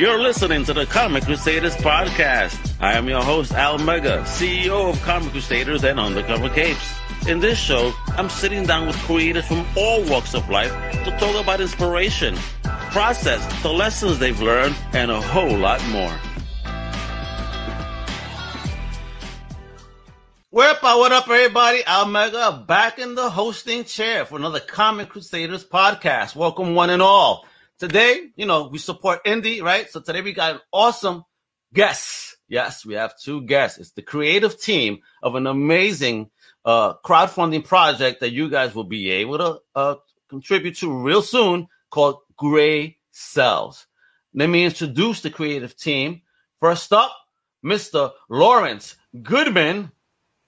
You're listening to the Comic Crusaders podcast. I am your host, Al Mega, CEO of Comic Crusaders and Undercover Capes. In this show, I'm sitting down with creators from all walks of life to talk about inspiration, process, the lessons they've learned, and a whole lot more. What up, what up, everybody? Al Mega back in the hosting chair for another Comic Crusaders podcast. Welcome, one and all. Today, you know, we support indie, right? So today we got an awesome guest. Yes, we have two guests. It's the creative team of an amazing uh, crowdfunding project that you guys will be able to uh, contribute to real soon called Gray Cells. Let me introduce the creative team. First up, Mr. Lawrence Goodman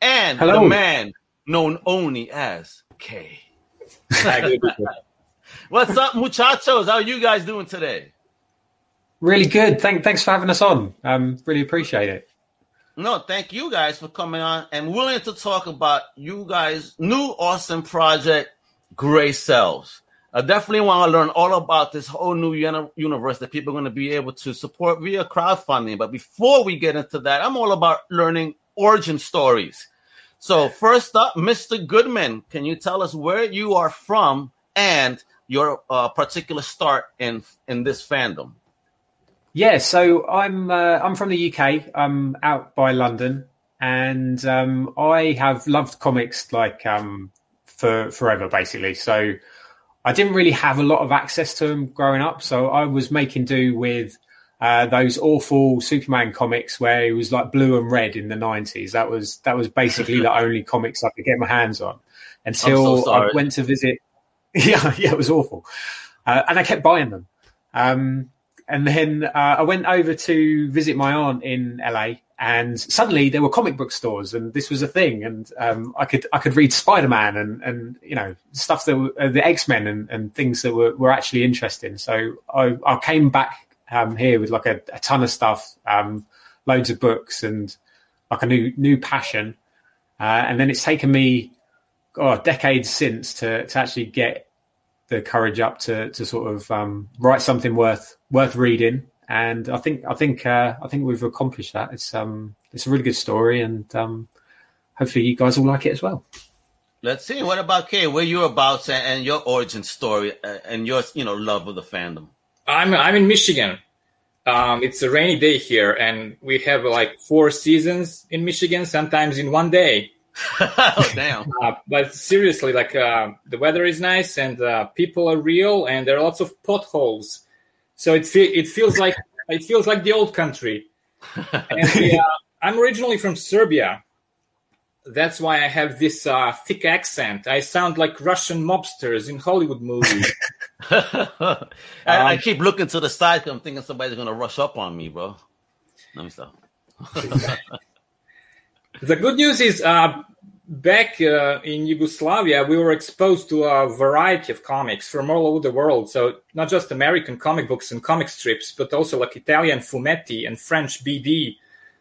and Hello. the man known only as K. What's up, muchachos? How are you guys doing today? Really good. Thank, thanks for having us on. Um, really appreciate it. No, thank you guys for coming on and willing to talk about you guys' new awesome project, Gray Cells. I definitely want to learn all about this whole new uni- universe that people are going to be able to support via crowdfunding. But before we get into that, I'm all about learning origin stories. So first up, Mr. Goodman, can you tell us where you are from and your uh, particular start in in this fandom? Yeah, so I'm uh, I'm from the UK. I'm out by London, and um, I have loved comics like um, for forever, basically. So I didn't really have a lot of access to them growing up. So I was making do with uh, those awful Superman comics where it was like blue and red in the '90s. That was that was basically the only comics I could get my hands on until sorry. I went to visit. Yeah, yeah, it was awful, uh, and I kept buying them. Um, and then uh, I went over to visit my aunt in LA, and suddenly there were comic book stores, and this was a thing, and um, I could I could read Spider Man and and you know stuff that were, uh, the X Men and, and things that were, were actually interesting. So I, I came back um, here with like a, a ton of stuff, um, loads of books, and like a new new passion. Uh, and then it's taken me oh, decades since to to actually get the courage up to to sort of um, write something worth worth reading. And I think I think uh, I think we've accomplished that. It's um it's a really good story, and um, hopefully you guys will like it as well. Let's see. What about Kay? Where you're about and, and your origin story uh, and your you know love of the fandom? I'm I'm in Michigan. Um, it's a rainy day here, and we have like four seasons in Michigan. Sometimes in one day. oh damn! Uh, but seriously, like uh, the weather is nice, and uh, people are real, and there are lots of potholes. So it fe- it feels like it feels like the old country. And uh, I'm originally from Serbia. That's why I have this uh, thick accent. I sound like Russian mobsters in Hollywood movies. I, I keep looking to the side 'cause I'm thinking somebody's gonna rush up on me, bro. Let me stop. The good news is, uh, back uh, in Yugoslavia, we were exposed to a variety of comics from all over the world. So not just American comic books and comic strips, but also like Italian fumetti and French BD,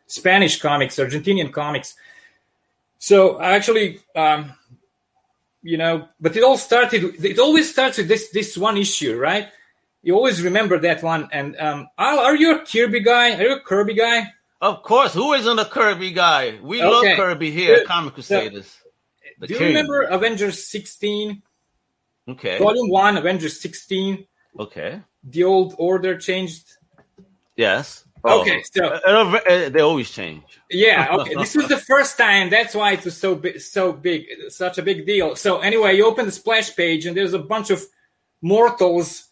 Spanish comics, Argentinian comics. So actually, um, you know, but it all started. It always starts with this this one issue, right? You always remember that one. And um, Al, are you a Kirby guy? Are you a Kirby guy? Of course, who isn't a Kirby guy? We Okay. love Kirby here at Comic Crusaders. The Do you remember Avengers 16? Okay. Volume 1, Avengers 16. Okay. The old order changed. Yes. Okay, so- Uh, uh, uh, they always change. Yeah, okay. this was the first time. That's why it was so big, so big, such a big deal. So anyway, you open the splash page, and there's a bunch of mortals,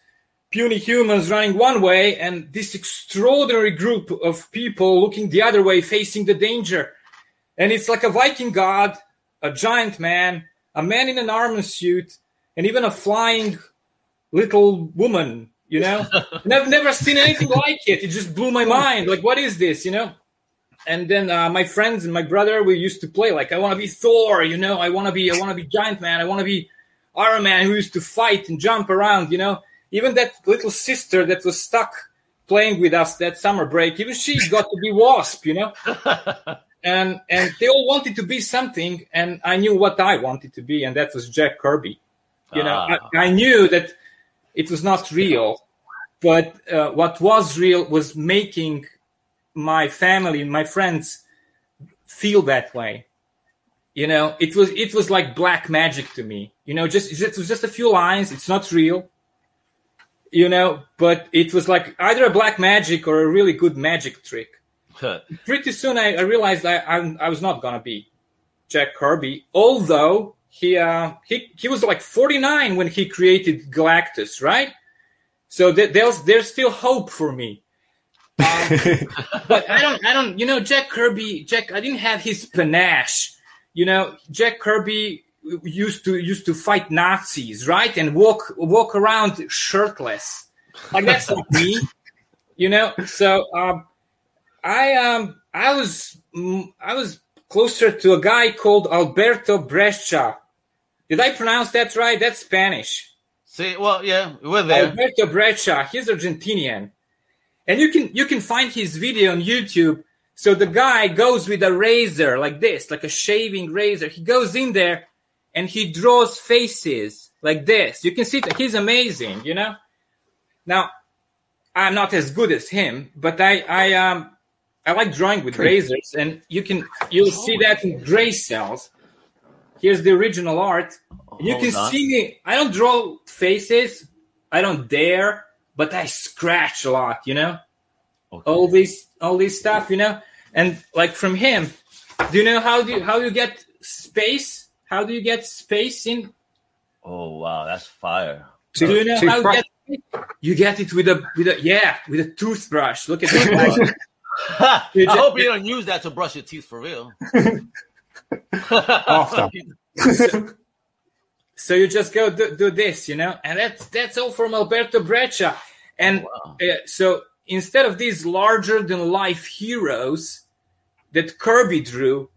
puny humans running one way, and this extraordinary group of people looking the other way, facing the danger. And it's like a Viking god, a giant man, a man in an armor suit, and even a flying little woman. You know, never never seen anything like it. It just blew my mind. Like, what is this? You know and then uh, my friends and my brother we used to play like i want to be thor you know i want to be i want to be giant man i want to be iron man who used to fight and jump around you know even that little sister that was stuck playing with us that summer break even she got to be wasp you know and and they all wanted to be something and i knew what i wanted to be and that was jack kirby you know Ah. I, I knew that it was not real but uh, what was real was making my family, my friends, feel that way. You know, it was it was like black magic to me. You know, just it was just a few lines. It's not real. You know, but it was like either a black magic or a really good magic trick. Pretty soon, I, I realized I, I I was not gonna be Jack Kirby, although he uh, he he was like 49 when he created Galactus, right? So th- there's there's still hope for me. Um, but I don't I don't you know Jack Kirby Jack I didn't have his panache. You know Jack Kirby used to used to fight Nazis, right? And walk walk around shirtless. Like that's not me. You know, so um, I um I was mm, I was closer to a guy called Alberto Breccia. Did I pronounce that right? That's Spanish. See, well, yeah, we're there. Alberto Breccia. He's Argentinian, and you can you can find his video on YouTube. So the guy goes with a razor like this, like a shaving razor. He goes in there and he draws faces like this. You can see that he's amazing, you know. Now, I'm not as good as him, but I I um I like drawing with razors, and you can you'll see that in gray cells. Here's the original art. You can see me. I don't draw faces. I don't dare, but I scratch a lot. You know, okay. all this all this stuff. You know, and like from him, do you know how do you, how you get space? How do you get space in? Oh wow, that's fire! Do you know how you get? You get it with a with a yeah with a toothbrush. Look at this. I hope you don't use that to brush your teeth for real. so, so, you just go do, do, this, you know, and that's that's all from Alberto Breccia. And wow. uh, so instead of these larger than life heroes that Kirby drew,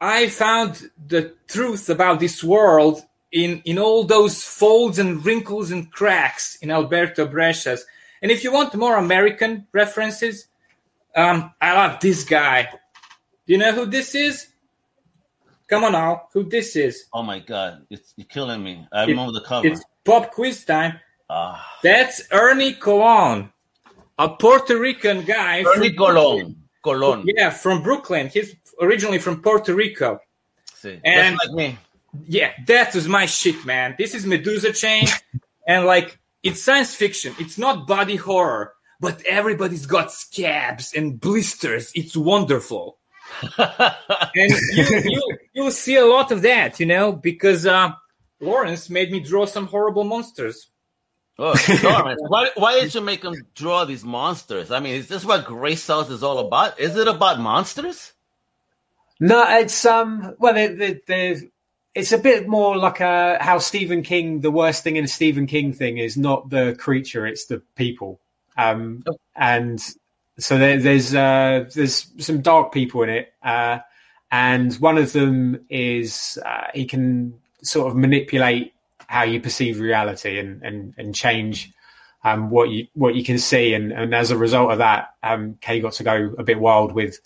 I found the truth about this world in in all those folds and wrinkles and cracks in Alberto Breccia's. And if you want more American references, um, I love this guy. Do you know who this is? Come on now, who this is? Oh my god, it's you're killing me. I it, remember the cover. It's pop quiz time. Uh, That's Ernie Colon, a Puerto Rican guy. Ernie Colon. Colon. Yeah, from Brooklyn. He's originally from Puerto Rico. See, and like me. Yeah, that was my shit, man. This is Medusa Chain, and like it's science fiction. It's not body horror but everybody's got scabs and blisters. It's wonderful. and you, you, you'll see a lot of that, you know, because uh, Lawrence made me draw some horrible monsters. Oh, Lawrence, why, why did you make him draw these monsters? I mean, is this what Gray Cells is all about? Is it about monsters? No, it's um. Well, they, they, they, it's a bit more like a, how Stephen King. The worst thing in a Stephen King thing is not the creature; it's the people. Um, oh. And so there, there's uh, there's some dark people in it, uh, and one of them is uh, he can sort of manipulate how you perceive reality and and, and change um, what you what you can see, and, and as a result of that, um, Kay got to go a bit wild with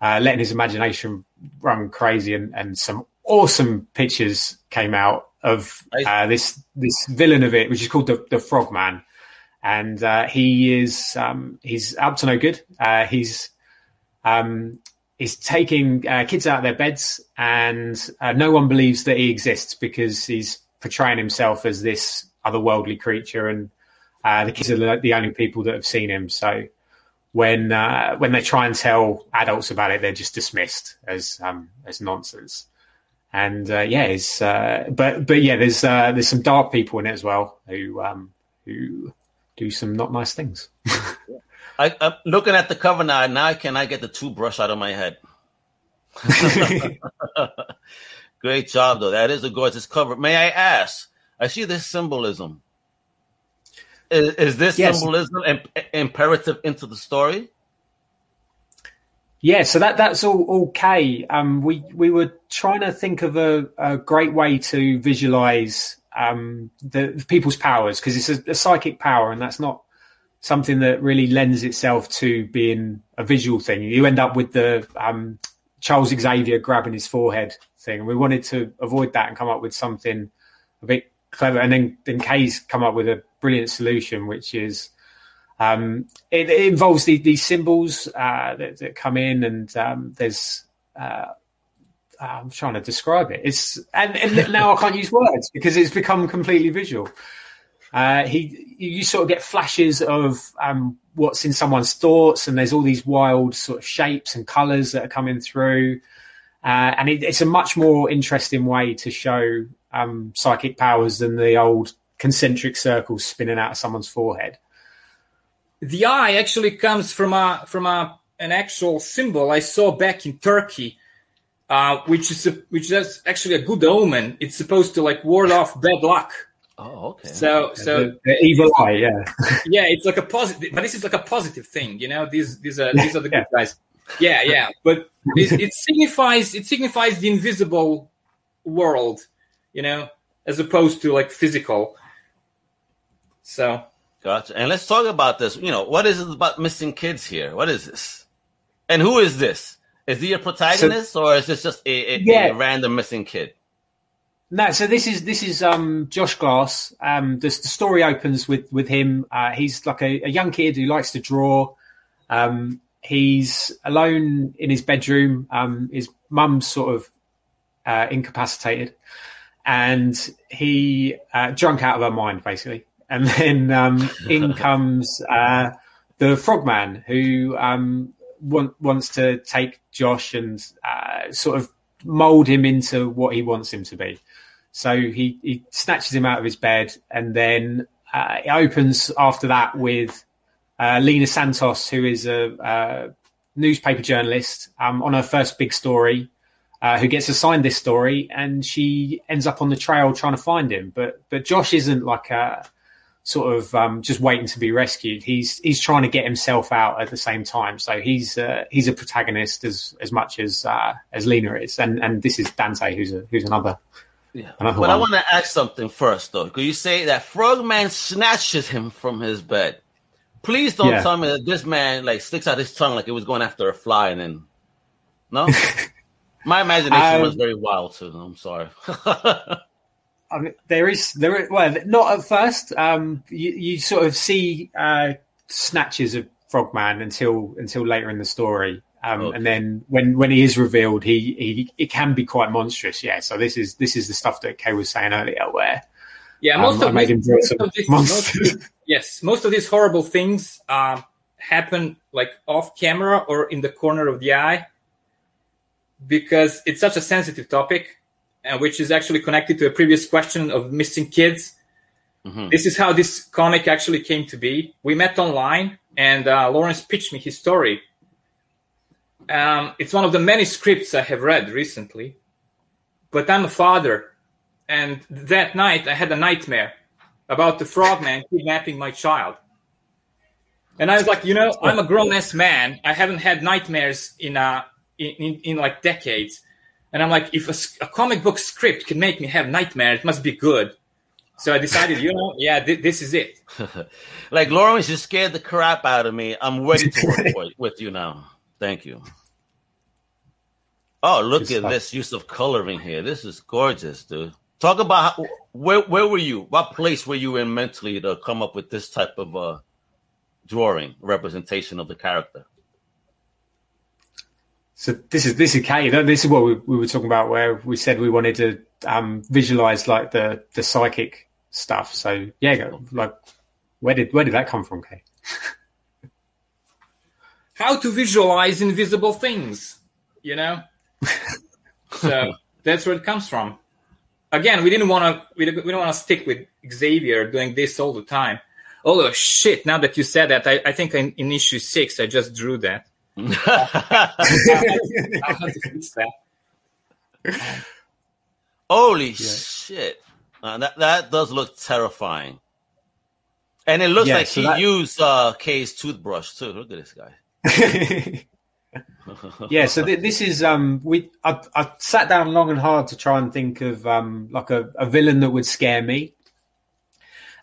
uh, letting his imagination run crazy, and, and some awesome pictures came out of uh, this this villain of it, which is called the the Frogman and uh, he is um, he's up to no good. Uh, he's um, he's taking uh, kids out of their beds, and uh, no one believes that he exists because he's portraying himself as this otherworldly creature, and uh, the kids are the only people that have seen him. So when uh, when they try and tell adults about it, they're just dismissed as um, as nonsense. And yeah, it's but but yeah, there's there's some dark people in it as well who um, who do some not nice things. I, am looking at the cover now. Now can I get the toothbrush out of my head? Great job, though. That is a gorgeous cover. May I ask? I see this symbolism. Is, is this yes. symbolism imp- imperative into the story? Yeah, so that that's all okay. Um, we we were trying to think of a, a great way to visualize um, the people's powers because it's a, a, psychic power, and that's not something that really lends itself to being a visual thing. You end up with the um, Charles Xavier grabbing his forehead thing, and we wanted to avoid that and come up with something a bit clever. And then then Kay's come up with a brilliant solution, which is Um, it, it, involves the, these symbols uh, that, that, come in, and um, there's. Uh, I'm trying to describe it. It's and, and now I can't use words because it's become completely visual. Uh, he, you sort of get flashes of um, what's in someone's thoughts, and there's all these wild sort of shapes and colours that are coming through. Uh, and it, it's a much more interesting way to show um, psychic powers than the old concentric circles spinning out of someone's forehead. The eye actually comes from a from a an actual symbol I saw back in Turkey, uh, which is a, which is actually a good omen. It's supposed to like ward off bad luck. Oh, okay. So, so the, the evil eye, yeah, yeah, it's like a positive, but this is like a positive thing, you know. These, these are these are the good guys. Yeah, yeah, but it, it signifies it signifies the invisible world, you know, as opposed to like physical. So, gotcha. And let's talk about this. You know, what is it about missing kids here? What is this? And who is this? Is he a protagonist, so, or is this just a, a, yeah. a random missing kid? No, so this is this is um, Josh Glass. Um, the, the, story opens with with him. Uh, he's like a, a, young kid who likes to draw. Um, he's alone in his bedroom. Um, his mum's sort of uh, incapacitated, and he uh, drunk out of her mind basically. And then um, in comes uh, the Frogman, who um, want, wants to take Josh and uh, sort of mold him into what he wants him to be. So he, he snatches him out of his bed, and then uh, it opens after that with uh, Lena Santos, who is a, a newspaper journalist um, on her first big story, uh, who gets assigned this story, and she ends up on the trail trying to find him. But but Josh isn't like a sort of um, just waiting to be rescued. He's he's trying to get himself out at the same time. So he's uh, he's a protagonist as as much as uh, as Lena is, and and this is Dante, who's a who's another yeah. But one. I want to ask something first, though. Could you say that Frogman snatches him from his bed. Please don't yeah. tell me that this man like sticks out his tongue like it was going after a fly, and then no. My imagination um, was very wild too. I'm sorry. I mean, there is there. Is, well, not at first. Um, you, you sort of see uh, snatches of Frogman until until later in the story. Um, okay. And then when, when he is revealed, he, he it can be quite monstrous. Yeah. So this is this is the stuff that Kay was saying earlier, where yeah, most um, of, this, most of this, most of yes, most of these horrible things uh, happen like off camera or in the corner of the eye because it's such a sensitive topic, uh, which is actually connected to a previous question of missing kids. Mm-hmm. This is how this comic actually came to be. We met online, and uh, Lawrence pitched me his story um, it's one of the many scripts I have read recently. But I'm a father, and that night I had a nightmare about the frogman kidnapping my child. And I was like, you know, I'm a grown ass man. I haven't had nightmares in uh in, in, in like decades. And I'm like, if a, a, comic book script can make me have nightmares, it must be good. So I decided, you know, yeah, th- this is it. like Lawrence, you scared the crap out of me. I'm ready to work with you now. Thank you. Oh, look at this use of coloring here. This is gorgeous, dude. Talk about how, where where were you? What place were you in mentally to come up with this type of uh, drawing representation of the character? So this is this is Kay. This is what we, we were talking about, where we said we wanted to um, visualize like the the psychic stuff. So yeah, like where did where did that come from, Kay? How to visualize invisible things, you know? so that's where it comes from. Again, we didn't want to. We, we don't want to stick with Xavier doing this all the time. Oh shit, now that you said that, I, I think in, in, issue six I just drew that. Holy yeah. shit! Uh, that that does look terrifying, and it looks yeah, like so he that... used uh, Kay's toothbrush too. Look at this guy. yeah, so th- this is um we I, I, sat down long and hard to try and think of um like a, a villain that would scare me.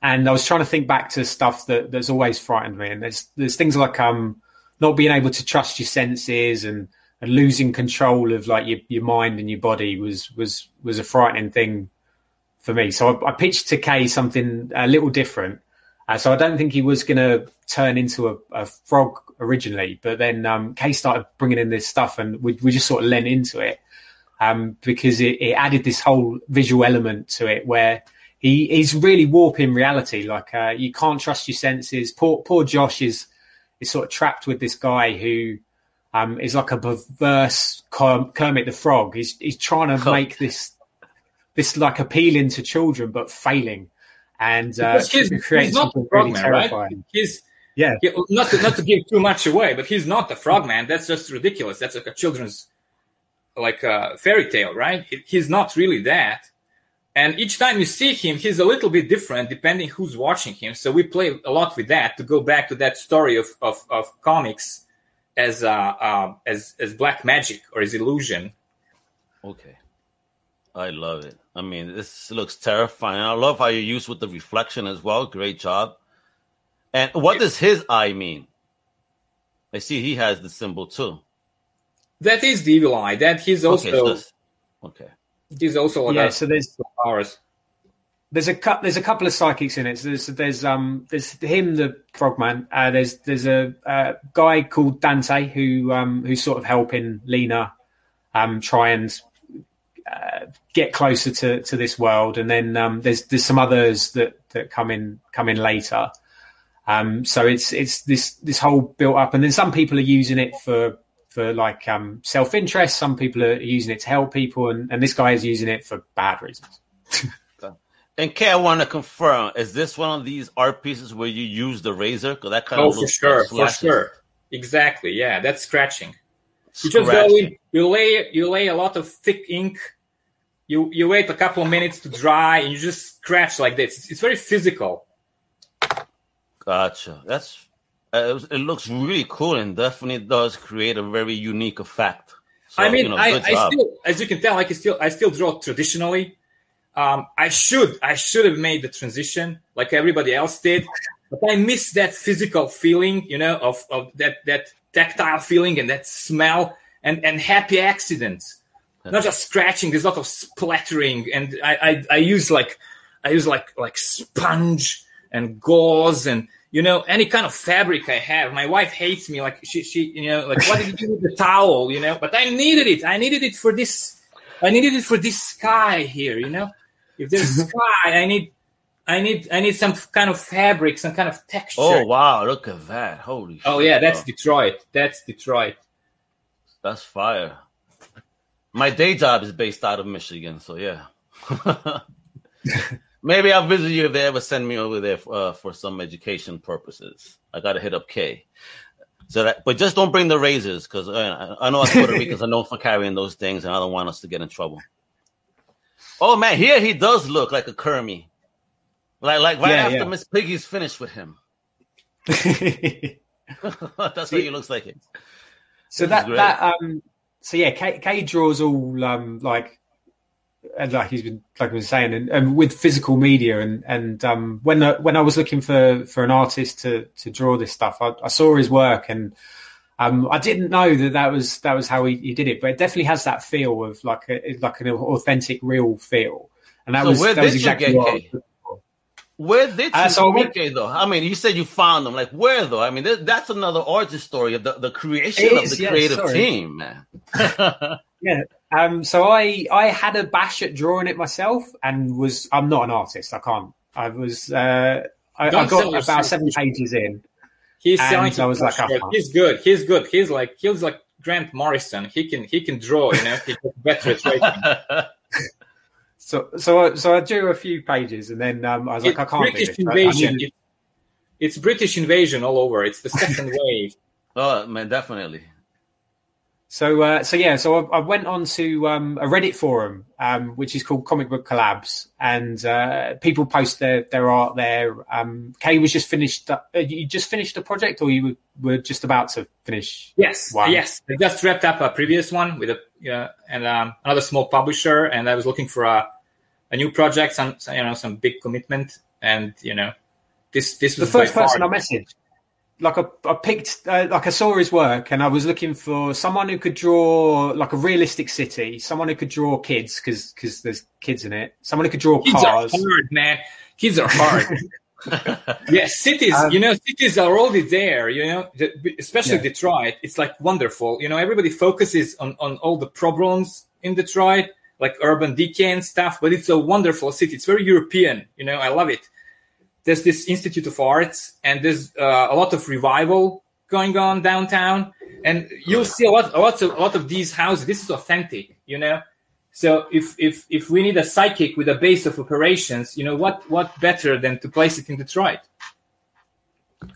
And I was trying to think back to stuff that, that's always frightened me. And there's there's things like um not being able to trust your senses and, and losing control of like your, your mind and your body was was was a frightening thing for me. So I, I pitched to Kay something a little different. Uh, so I don't think he was going to turn into a, a, frog originally, but then um, Kay started bringing in this stuff, and we, we just sort of lent into it um, because it, it, added this whole visual element to it where he, he's really warping reality. Like uh, you can't trust your senses. Poor poor Josh is is sort of trapped with this guy who um, is like a perverse Kermit the Frog. He's he's trying to make this this like appealing to children, but failing, and uh, he's, he's not the frogman, really right? He's yeah, he, not to, not to give too much away, but he's not the frogman. That's just ridiculous. That's like a children's like a fairy tale, right? He's not really that. And each time you see him, he's a little bit different depending who's watching him. So we play a lot with that to go back to that story of, of, of comics as uh, uh, as as black magic or as illusion. Okay, I love it. I mean, this looks terrifying. I love how you use with the reflection as well. Great job. And what does his eye mean? I see he has the symbol too. That is the evil eye. That he's also okay. So okay. He's also like yeah. So there's. There's a cu- there's a couple of psychics in it. So there's there's um there's him the frogman. Uh, there's there's a, a guy called Dante who um who's sort of helping Lena um try and uh, get closer to, to this world. And then um, there's there's some others that, that come in come in later. Um, so it's it's this this whole built up, and then some people are using it for for like um, self interest. Some people are using it to help people, and, and this guy is using it for bad reasons. and Kay, I want to confirm: is this one of these art pieces where you use the razor? Because that kind oh, of for sure, for sure, exactly. Yeah, that's scratching. You just go in, you lay you lay a lot of thick ink. You you wait a couple of minutes to dry, and you just scratch like this. It's, it's very physical. Gotcha. That's uh, it looks really cool and definitely does create a very unique effect. So, I mean, you know, I, I still, as you can tell, I still, I still draw traditionally. Um, I should, I should have made the transition like everybody else did, but I miss that physical feeling, you know, of, of that that tactile feeling and that smell and and happy accidents, not just scratching. There's a lot of splattering, and I I, I use like I use like like sponge and gauze and you know, any kind of fabric I have. My wife hates me. Like she, she, you know, like what did you do with the towel? You know, but I needed it. I needed it for this. I needed it for this sky here. You know, if there's sky, I need, I need, I need some kind of fabric, some kind of texture. Oh wow! Look at that! Holy. Oh shit, yeah, that's bro. Detroit. That's Detroit. That's fire. My day job is based out of Michigan, so yeah. Maybe I'll visit you if they ever send me over there uh, for some education purposes. I gotta hit up K. So that, but just don't bring the razors because uh, I know us Puerto Ricans are known for carrying those things, and I don't want us to get in trouble. Oh man, here he does look like a Kermie, like like right yeah, after yeah. Miss Piggy's finished with him. That's what he looks like. It. So this that that um, so yeah, K, K draws all um like and like he's been like I was saying, and, and with physical media, and and um, when I, when I was looking for for an artist to to draw this stuff, I, I saw his work, and um, I didn't know that that was that was how he, he, did it, but it definitely has that feel of like a like an authentic, real feel, and that so was that was exactly what. Where did uh, you uh, so get K though? I mean, you said you found them. Like where though? I mean, that's another origin story of the, the creation of the creative team, man. yeah, um, so I I had a bash at drawing it myself, and was I'm not an artist. I can't. I was uh, I, I got about seven pages in. He's selling. I was like, oh, he's good. He's good. He's like he's like Grant Morrison. He can he can draw. You know, he's better at writing. So so so I drew a few pages, and then um, I was like, it's I can't. British invasion. I, I it's British invasion all over. It's the second wave. Oh man, definitely. So, uh, so yeah, so I, I went on to um, a Reddit forum, um, which is called Comic Book Collabs, and uh, people post their, their art there. Um, Kay was just finished. Uh, you just finished a project, or you were, just about to finish? Yes, one? yes. I just wrapped up a previous one with a uh, and um, another small publisher, and I was looking for a, a new project, some you know some big commitment, and you know this this was the first person far, I messaged like I, I picked uh, like I saw his work and I was looking for someone who could draw like a realistic city, someone who could draw kids because because there's kids in it, someone who could draw kids cars. Are hard, man. Kids are hard. yeah, cities. Um, you know, cities are already there. You know, especially yeah. Detroit. It's like wonderful. You know, everybody focuses on on all the problems in Detroit, like urban decay and stuff. But it's a wonderful city. It's very European. You know, I love it. There's this Institute of Arts, and there's uh, a lot of revival going on downtown, and you'll see a lot, a lot of a lot of these houses. This is authentic. You know, so if if if we need a psychic with a base of operations, you know what what better than to place it in Detroit?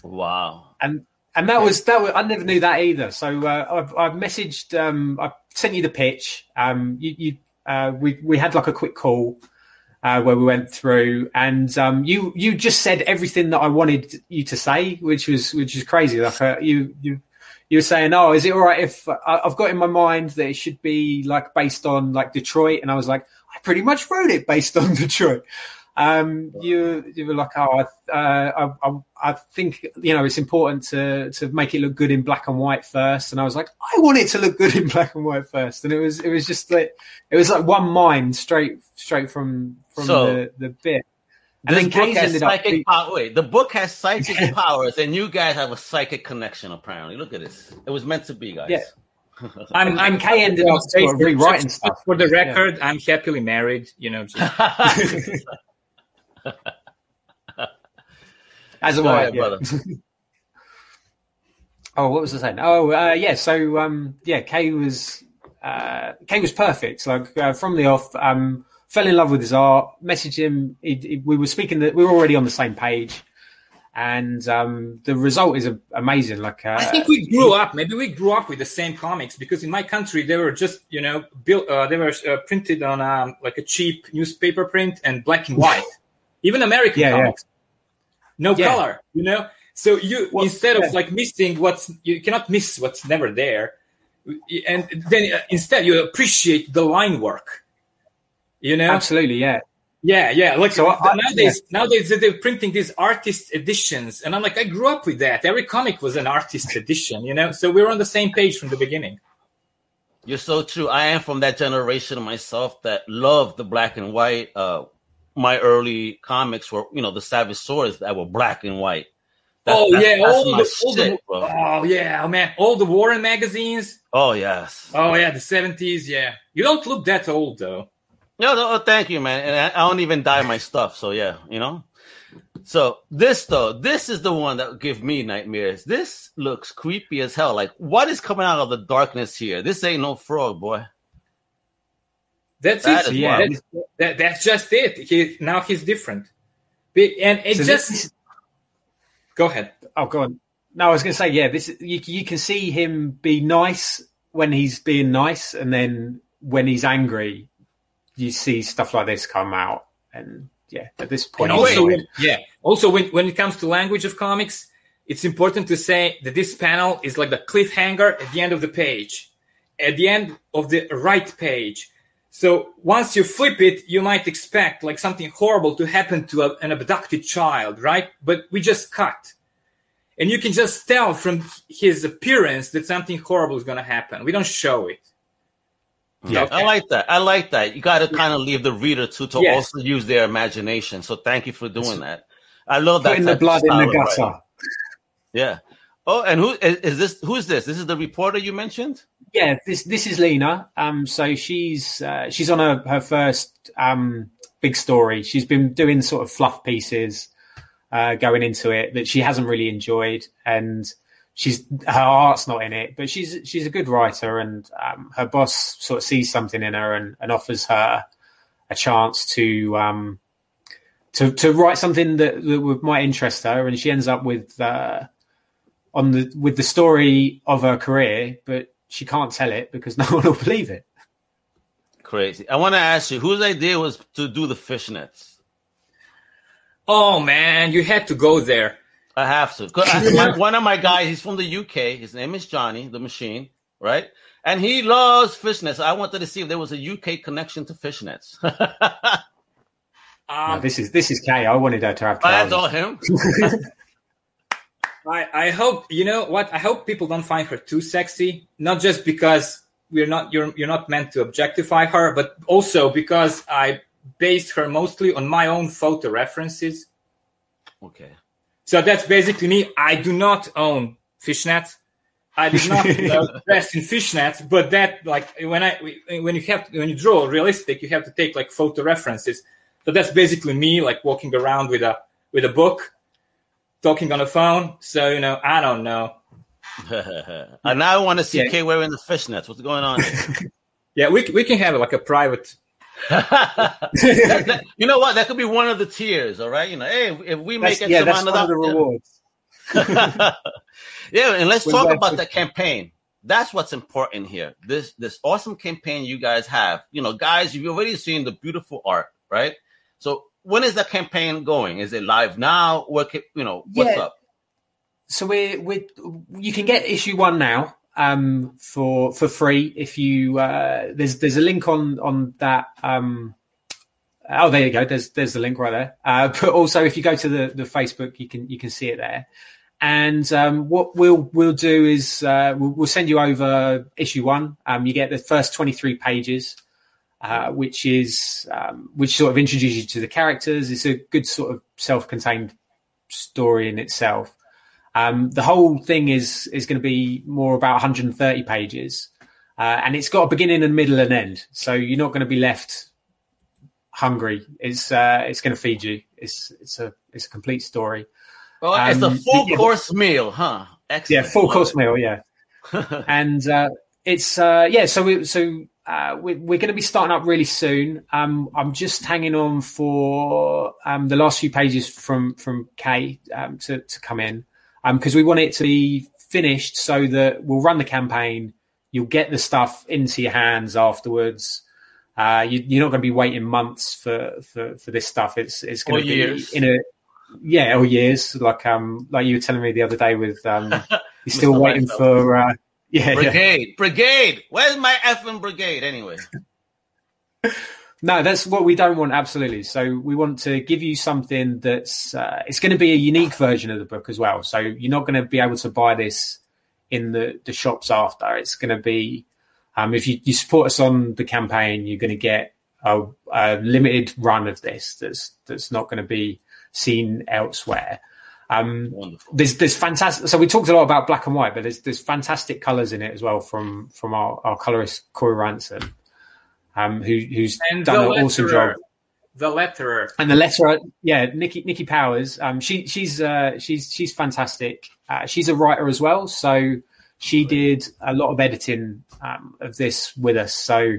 Wow. And and that was that. Was, I never knew that either. So uh, I've, I've messaged. Um, I sent you the pitch. Um, you, you uh, we we had like a quick call uh, where we went through, and um, you you just said everything that I wanted you to say, which was which is crazy. Like uh, you you you were saying, "Oh, is it all right if I've got in my mind that it should be like based on like Detroit?" And I was like, "I pretty much wrote it based on Detroit." Um, you you were like, "Oh, I, uh, I, I think you know it's important to to make it look good in black and white first. And I was like, "I want it to look good in black and white first. And it was it was just like it was like one mind straight straight from from so, the the bit. And this then book has psychic up... power. Wait, the book has psychic powers, and you guys have a psychic connection. Apparently, look at this. It was meant to be, guys. Yeah. I'm, I'm Kay ended up rewriting stuff. For the record, yeah. I'm happily married. You know. Just... As a wife, yeah. oh, what was I saying? Oh, uh, yeah. So, um, yeah, Kay was uh, Kay was perfect. Like uh, from the off, um, fell in love with his art, messaged him. He, he, we were speaking that we were already on the same page. And um, the result is amazing. Like uh, I think we grew up. Maybe we grew up with the same comics because in my country they were just you know built. Uh, they were uh, printed on um, like a cheap newspaper print and black and white. Even American yeah, comics, yeah. no yeah. color. You know, so you well, instead of like missing what's you cannot miss what's never there, and then uh, instead you appreciate the line work you know, absolutely, yeah. Yeah, yeah. Like so I, nowadays, yeah. nowadays they're printing these artist editions, and I'm like, I grew up with that. Every comic was an artist edition, you know. So we are on the same page from the beginning. You're so true. I am from that generation myself that loved the black and white. Uh, my early comics were, you know, the Savage Swords that were black and white. That's, oh that's, yeah, that's all, the, all shit, the, oh yeah, oh man, all the Warren magazines. Oh yes. Oh yeah, the seventies. Yeah, you don't look that old though. No, no, oh, thank you, man. And I, I don't even dye my stuff, so yeah, you know. So this though, this is the one that give me nightmares. This looks creepy as hell. Like, what is coming out of the darkness here? This ain't no frog, boy. That's that it. Yeah, that's, that, that's just it. He now he's different, and it so just. This, go ahead. Oh, go on. No, I was going to say, yeah. This you, you can see him be nice when he's being nice, and then when he's angry, you see stuff like this come out, and yeah, at this point, and also, when, yeah, also when when it comes to language of comics, it's important to say that this panel is like the cliffhanger at the end of the page, at the end of the right page. So once you flip it, you might expect like something horrible to happen to a, an abducted child, right? But we just cut. And you can just tell from his appearance that something horrible is going to happen. We don't show it. Yeah, okay. I like that. I like that. You got to kind of leave the reader to to yes. also use their imagination. So thank you for doing that. I love that. Putting the blood in the gutter. Yeah. Oh, and who is, is, this? Who's this? This is the reporter you mentioned. Yeah, this this is Lena. Um, so she's uh, she's on her her first um big story. She's been doing sort of fluff pieces, uh, going into it that she hasn't really enjoyed, and she's her art's not in it, but she's she's a good writer, and um, her boss sort of sees something in her and, and offers her a chance to um, to to write something that, that might interest her, and she ends up with uh, on the with the story of her career, but she can't tell it because no one will believe it. Crazy. I want to ask you, whose idea was to do the fishnets? Oh man, you had to go there. I have to. I, my, one of my guys, he's from the UK. His name is Johnny, the machine, right? And he loves fishnets. I wanted to see if there was a UK connection to fishnets. um, no, this is this is Kay. I wanted her to have. Trousers. That's all him. I, I hope you know what. I hope people don't find her too sexy. Not just because we're not you're you're not meant to objectify her, but also because I based her mostly on my own photo references Okay. So that's basically me. I do not own fishnets. I did not uh, invest in fishnets, but that like when I when you have when you draw realistic, you have to take like photo references. So that's basically me like walking around with a with a book, talking on the phone. So you know, I don't know. and now I want to see Yeah. Kay wearing the fishnets. What's going on? Yeah, we we can have like a private. That- that- you know what? That could be one of the tiers. All right. You know, hey, if we make it yeah, to that's one of the rewards. yeah, and let's talk about the campaign. That's what's important here. This this awesome campaign you guys have. You know, guys, you've already seen the beautiful art, right? So when is the campaign going? Is it live now? What you know? What's Yeah. up? so we we you can get issue one now um for for free if you uh there's there's a link on on that um oh there you go there's there's the link right there uh but also if you go to the the facebook you can you can see it there and um what we'll we'll do is uh we'll, we'll send you over issue one um you get the first 23 pages uh, which is um, which sort of introduces you to the characters. It's a good sort of self-contained story in itself. Um, the whole thing is is going to be more about 130 pages, uh, and it's got a beginning and middle and end. So you're not going to be left hungry. It's uh, it's going to feed you. It's it's a it's a complete story. Oh, it's a Um, full yeah. course meal, huh? Yeah, Excellent. full course meal. Yeah. and uh, it's uh, yeah. So we so uh, we, we're going to be starting up really soon. Um, I'm just hanging on for um, the last few pages from from Kay um, to to come in because we want it to be finished so that we'll run the campaign. You'll get the stuff into your hands afterwards. Uh, you, you're not going to be waiting months for, for, for this stuff. It's it's going Or to be years. in a yeah or years like um like you were telling me the other day with um you're still waiting for uh, yeah, yeah brigade, brigade. Where's my effing brigade anyway? No, that's what we don't want. Absolutely. So we want to give you something that's uh, it's going to be a unique version of the book as well. So you're not going to be able to buy this in the the shops after. It's going to be um, if you, you support us on the campaign, you're going to get a, a limited run of this. That's that's not going to be seen elsewhere. Um, Wonderful. there's there's fantastic. So we talked a lot about black and white, but there's there's fantastic colours in it as well from from our, our colorist Corey Ransom, um, who who's And done the an awesome job. The letterer. And the letter, yeah, Nikki Nikki Powers. Um, she she's uh, she's she's fantastic. Uh, she's a writer as well, so she did a lot of editing um, of this with us. So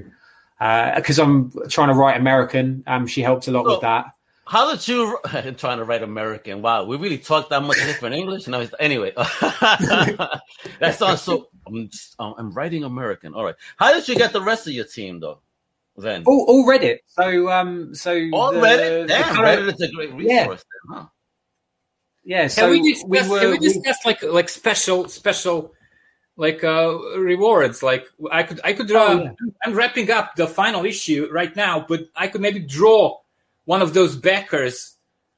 uh because I'm trying to write American, um, she helped a lot Oh. with that. How did you? I'm trying to write American. Wow, we really talk that much different English. No, anyway, that sounds so. I'm, I'm writing American. All right. How did you get the rest of your team though? Then All, all read it. So um, so all the- Reddit. the Damn, colour- Reddit is a great Yeah. resource. Then, huh? Yeah, so Can we we, discuss? were. can we we- like like special special like uh rewards? Like I could I could draw. Oh, yeah. I'm wrapping up the final issue right now, but I could maybe draw one of those backers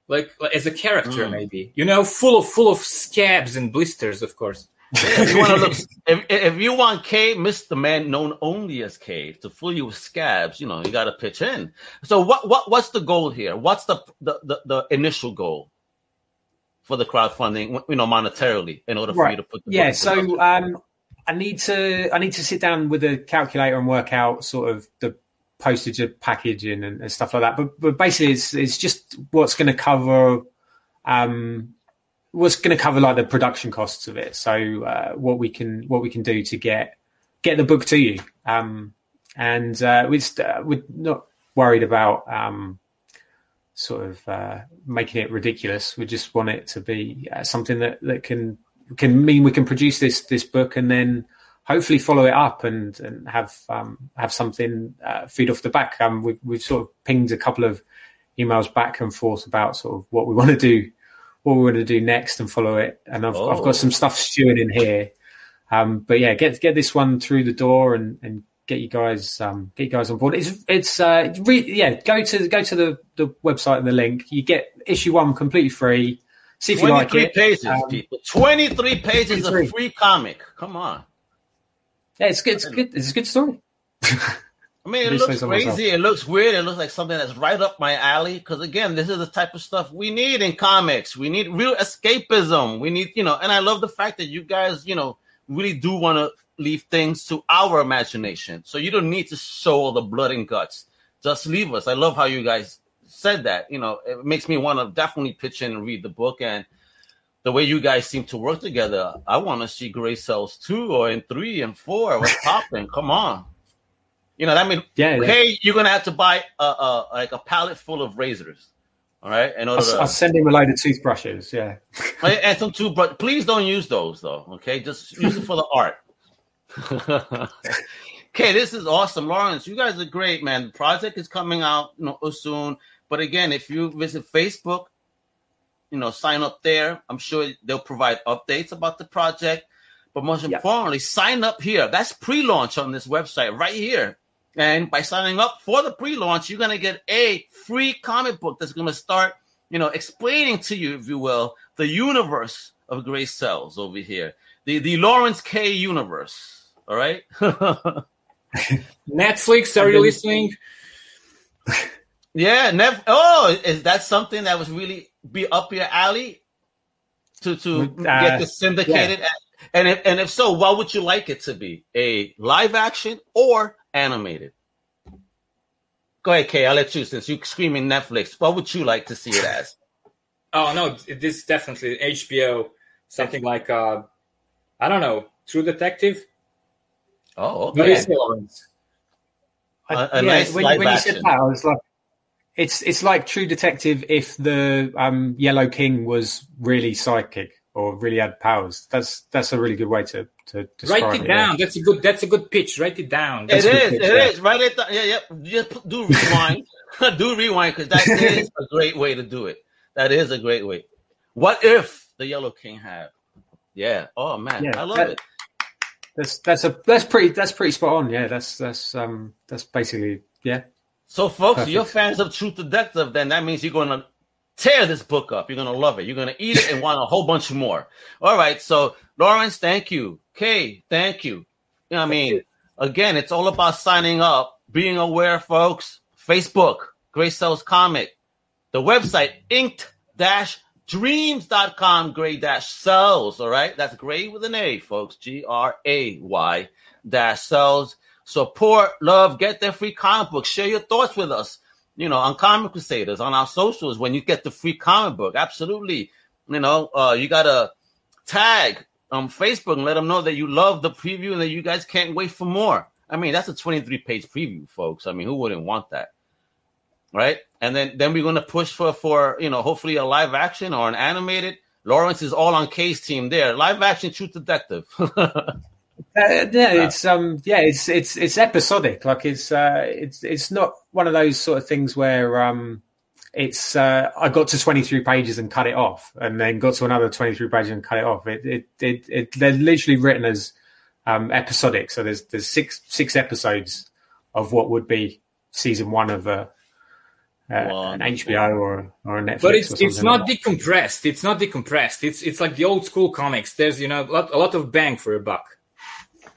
like as a character, Mm. maybe you know, full of full of scabs and blisters, of course. If you want to look, if, if you want K, Mr. Man, known only as K, to fool you with scabs, you know, you got to pitch in. So what, what, what's the goal here? What's the, the, the, the initial goal for the crowdfunding, you know, monetarily in order for Right. you to put the yeah book in production? so um i need to i need to sit down with a calculator and work out sort of the postage packaging and, and stuff like that. But but basically it's it's just what's going to cover um what's going to cover like the production costs of it. So uh what we can what we can do to get get the book to you. Um and uh we're, uh, we're not worried about um sort of uh, making it ridiculous. We just want it to be uh, something that, that can can mean we can produce this this book and then hopefully follow it up and and have um, have something uh, feed off the back. Um, we've we've sort of pinged a couple of emails back and forth about sort of what we want to do, what we want to do next, and follow it. And I've I've Oh. got some stuff stewing in here. Um, but yeah, get get this one through the door and, and get you guys um, get you guys on board. It's it's uh, re- yeah. Go to go to the, the website and the link. You get issue one completely free. See if you like 23 it. pages, Um, people. 23 pages of free comic. Come on. Yeah, it's good. It's good. It's a good story. I mean, it looks crazy. It looks weird. It looks like something that's right up my alley. Because again, this is the type of stuff we need in comics. We need real escapism. We need, you know, and I love the fact that you guys, you know, really do want to leave things to our imagination. So you don't need to show all the blood and guts. Just leave us. I love how you guys said that. You know, it makes me want to definitely pitch in and read the book. And the way you guys seem to work together, I want to see Gray Cells two or in three and four. What's popping? Come on. You know, that means yeah, okay, yeah. you're gonna have to buy a, a, like a pallet full of razors. All right, in order I'll, to, I'll send him a load of toothbrushes. Yeah, and some toothbrush. Please don't use those though. Okay, just use it for the art. okay, this is awesome, Lawrence. You guys are great, man. The project is coming out, you know, soon. But again, if you visit Facebook, you know, sign up there. I'm sure they'll provide updates about the project. But most importantly, sign up here. That's pre-launch on this website right here. And by signing up for the pre-launch, you're gonna get a free comic book that's gonna start, you know, explaining to you, if you will, the universe of Gray Cells over here, the the Lawrence K universe. All right. Netflix, are you listening? Yeah, never. Oh, is that something that was really be up your alley to to uh, get the syndicated? Yeah. And if and if so, what would you like it to be? A live action or animated. Go ahead, Kay. I'll let you since you're screaming Netflix. What would you like to see it as? Oh no, this is definitely HBO. Something like uh, I don't know, True Detective. Oh, okay. A, a yeah, nice when, when you said that, I was like, it's it's like True Detective if the um, Yellow King was really psychic or really had powers. That's that's a really good way to to write it, it down. Yeah. That's a good that's a good pitch. Write it down. That's it is. Pitch, it yeah. is. Write it down. Yeah, yeah. Just do rewind. do rewind because that is a great way to do it. That is a great way. What if the Yellow King had? Yeah. Oh man, yeah, I love that, it. That's that's a that's pretty that's pretty spot on. Yeah, that's that's um that's basically yeah. So folks, Perfect. you're fans of True Detective, then that means you're gonna tear this book up. You're gonna love it. You're gonna eat it and want a whole bunch more. All right. So Lawrence, thank you. Kay, thank you. You know what I mean? Again, it's all about signing up, being aware, folks. Facebook, Gray Cells Comic, the website, inked dash dreams.com, gray dash cells. All right. That's gray with an A, folks. G R A Y dash cells. Support, love, get their free comic book. Share your thoughts with us you know, on Comic Crusaders, on our socials, when you get the free comic book. Absolutely. You know, uh, you got to tag on Facebook and let them know that you love the preview and that you guys can't wait for more. I mean, that's a 23 page preview, folks. I mean, who wouldn't want that? Right? And then, then we're going to push for, for, you know, hopefully a live action or an animated. Lawrence is all on Kay's team there. Live action True Detective. Uh, yeah, it's um, yeah, it's it's it's episodic. Like it's uh, it's it's not one of those sort of things where um, it's uh, I got to twenty three pages and cut it off, and then got to another twenty three pages and cut it off. It it, it, it they're literally written as um, episodic. So there's there's six six episodes of what would be season one of a. Uh, an HBO or or a Netflix, but it's it's not like decompressed. It's not decompressed. It's it's like the old school comics. There's you know a lot, a lot of bang for a buck.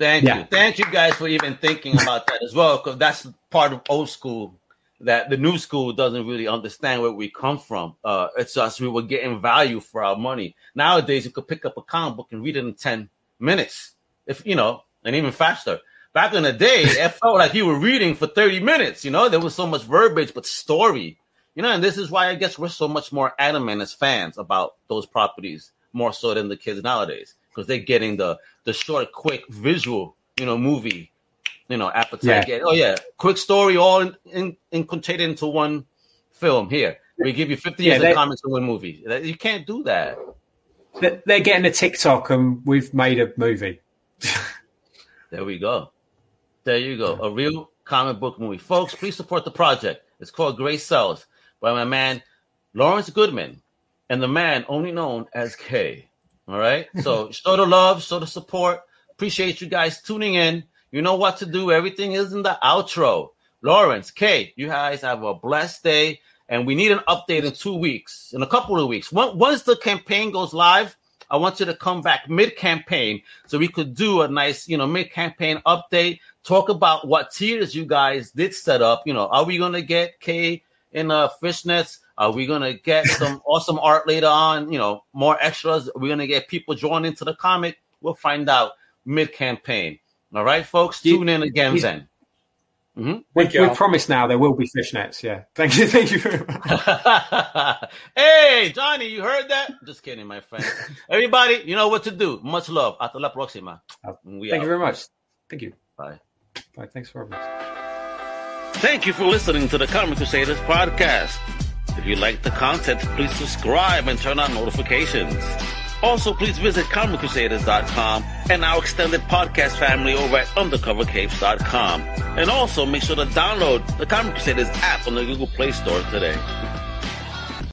Thank yeah. you. Thank you guys for even thinking about that as well, because that's part of old school that the new school doesn't really understand where we come from. Uh, it's us, we were getting value for our money. Nowadays, you could pick up a comic book and read it in 10 minutes, if you know, and even faster. Back in the day, it felt like you were reading for 30 minutes, you know, there was so much verbiage, but story, you know, and this is why I guess we're so much more adamant as fans about those properties more so than the kids nowadays because they're getting the the short, quick visual, you know, movie, you know, appetite. Yeah. Oh yeah, quick story, all in, in, in contained into one film. Here, we give you fifty years of comics in one movie. You can't do that. They're getting a TikTok, and we've made a movie. there we go. There you go. A real comic book movie, folks. Please support the project. It's called Gray Cells by my man Lawrence Goodman and the man only known as K. All right. So show the love, show the support. Appreciate you guys tuning in. You know what to do. Everything is in the outro. Lawrence, Kay, you guys have a blessed day. And we need an update in two weeks, in a couple of weeks. Once the campaign goes live, I want you to come back mid campaign so we could do a nice, you know, mid campaign update, talk about what tiers you guys did set up. You know, are we gonna get K in uh, fishnets? Are we gonna get some awesome art later on? You know, more extras. We're we gonna get people drawn into the comic? We'll find out mid campaign. All right, folks, tune in again you- then. hmm We, Thank you, we promise now there will be fishnets. Yeah. Thank you. Thank you very much. hey, Johnny, you heard that? Just kidding, my friend. Everybody, you know what to do. Much love. Hasta la próxima. We Thank out. you very much. Thank you. Bye. Bye. Thanks for having us. Thank you for listening to the Comic Crusaders podcast. If you like the content, please subscribe and turn on notifications. Also, please visit ComicCrusaders.com and our extended podcast family over at UndercoverCapes.com. And also make sure to download the Comic Crusaders app on the Google Play Store today.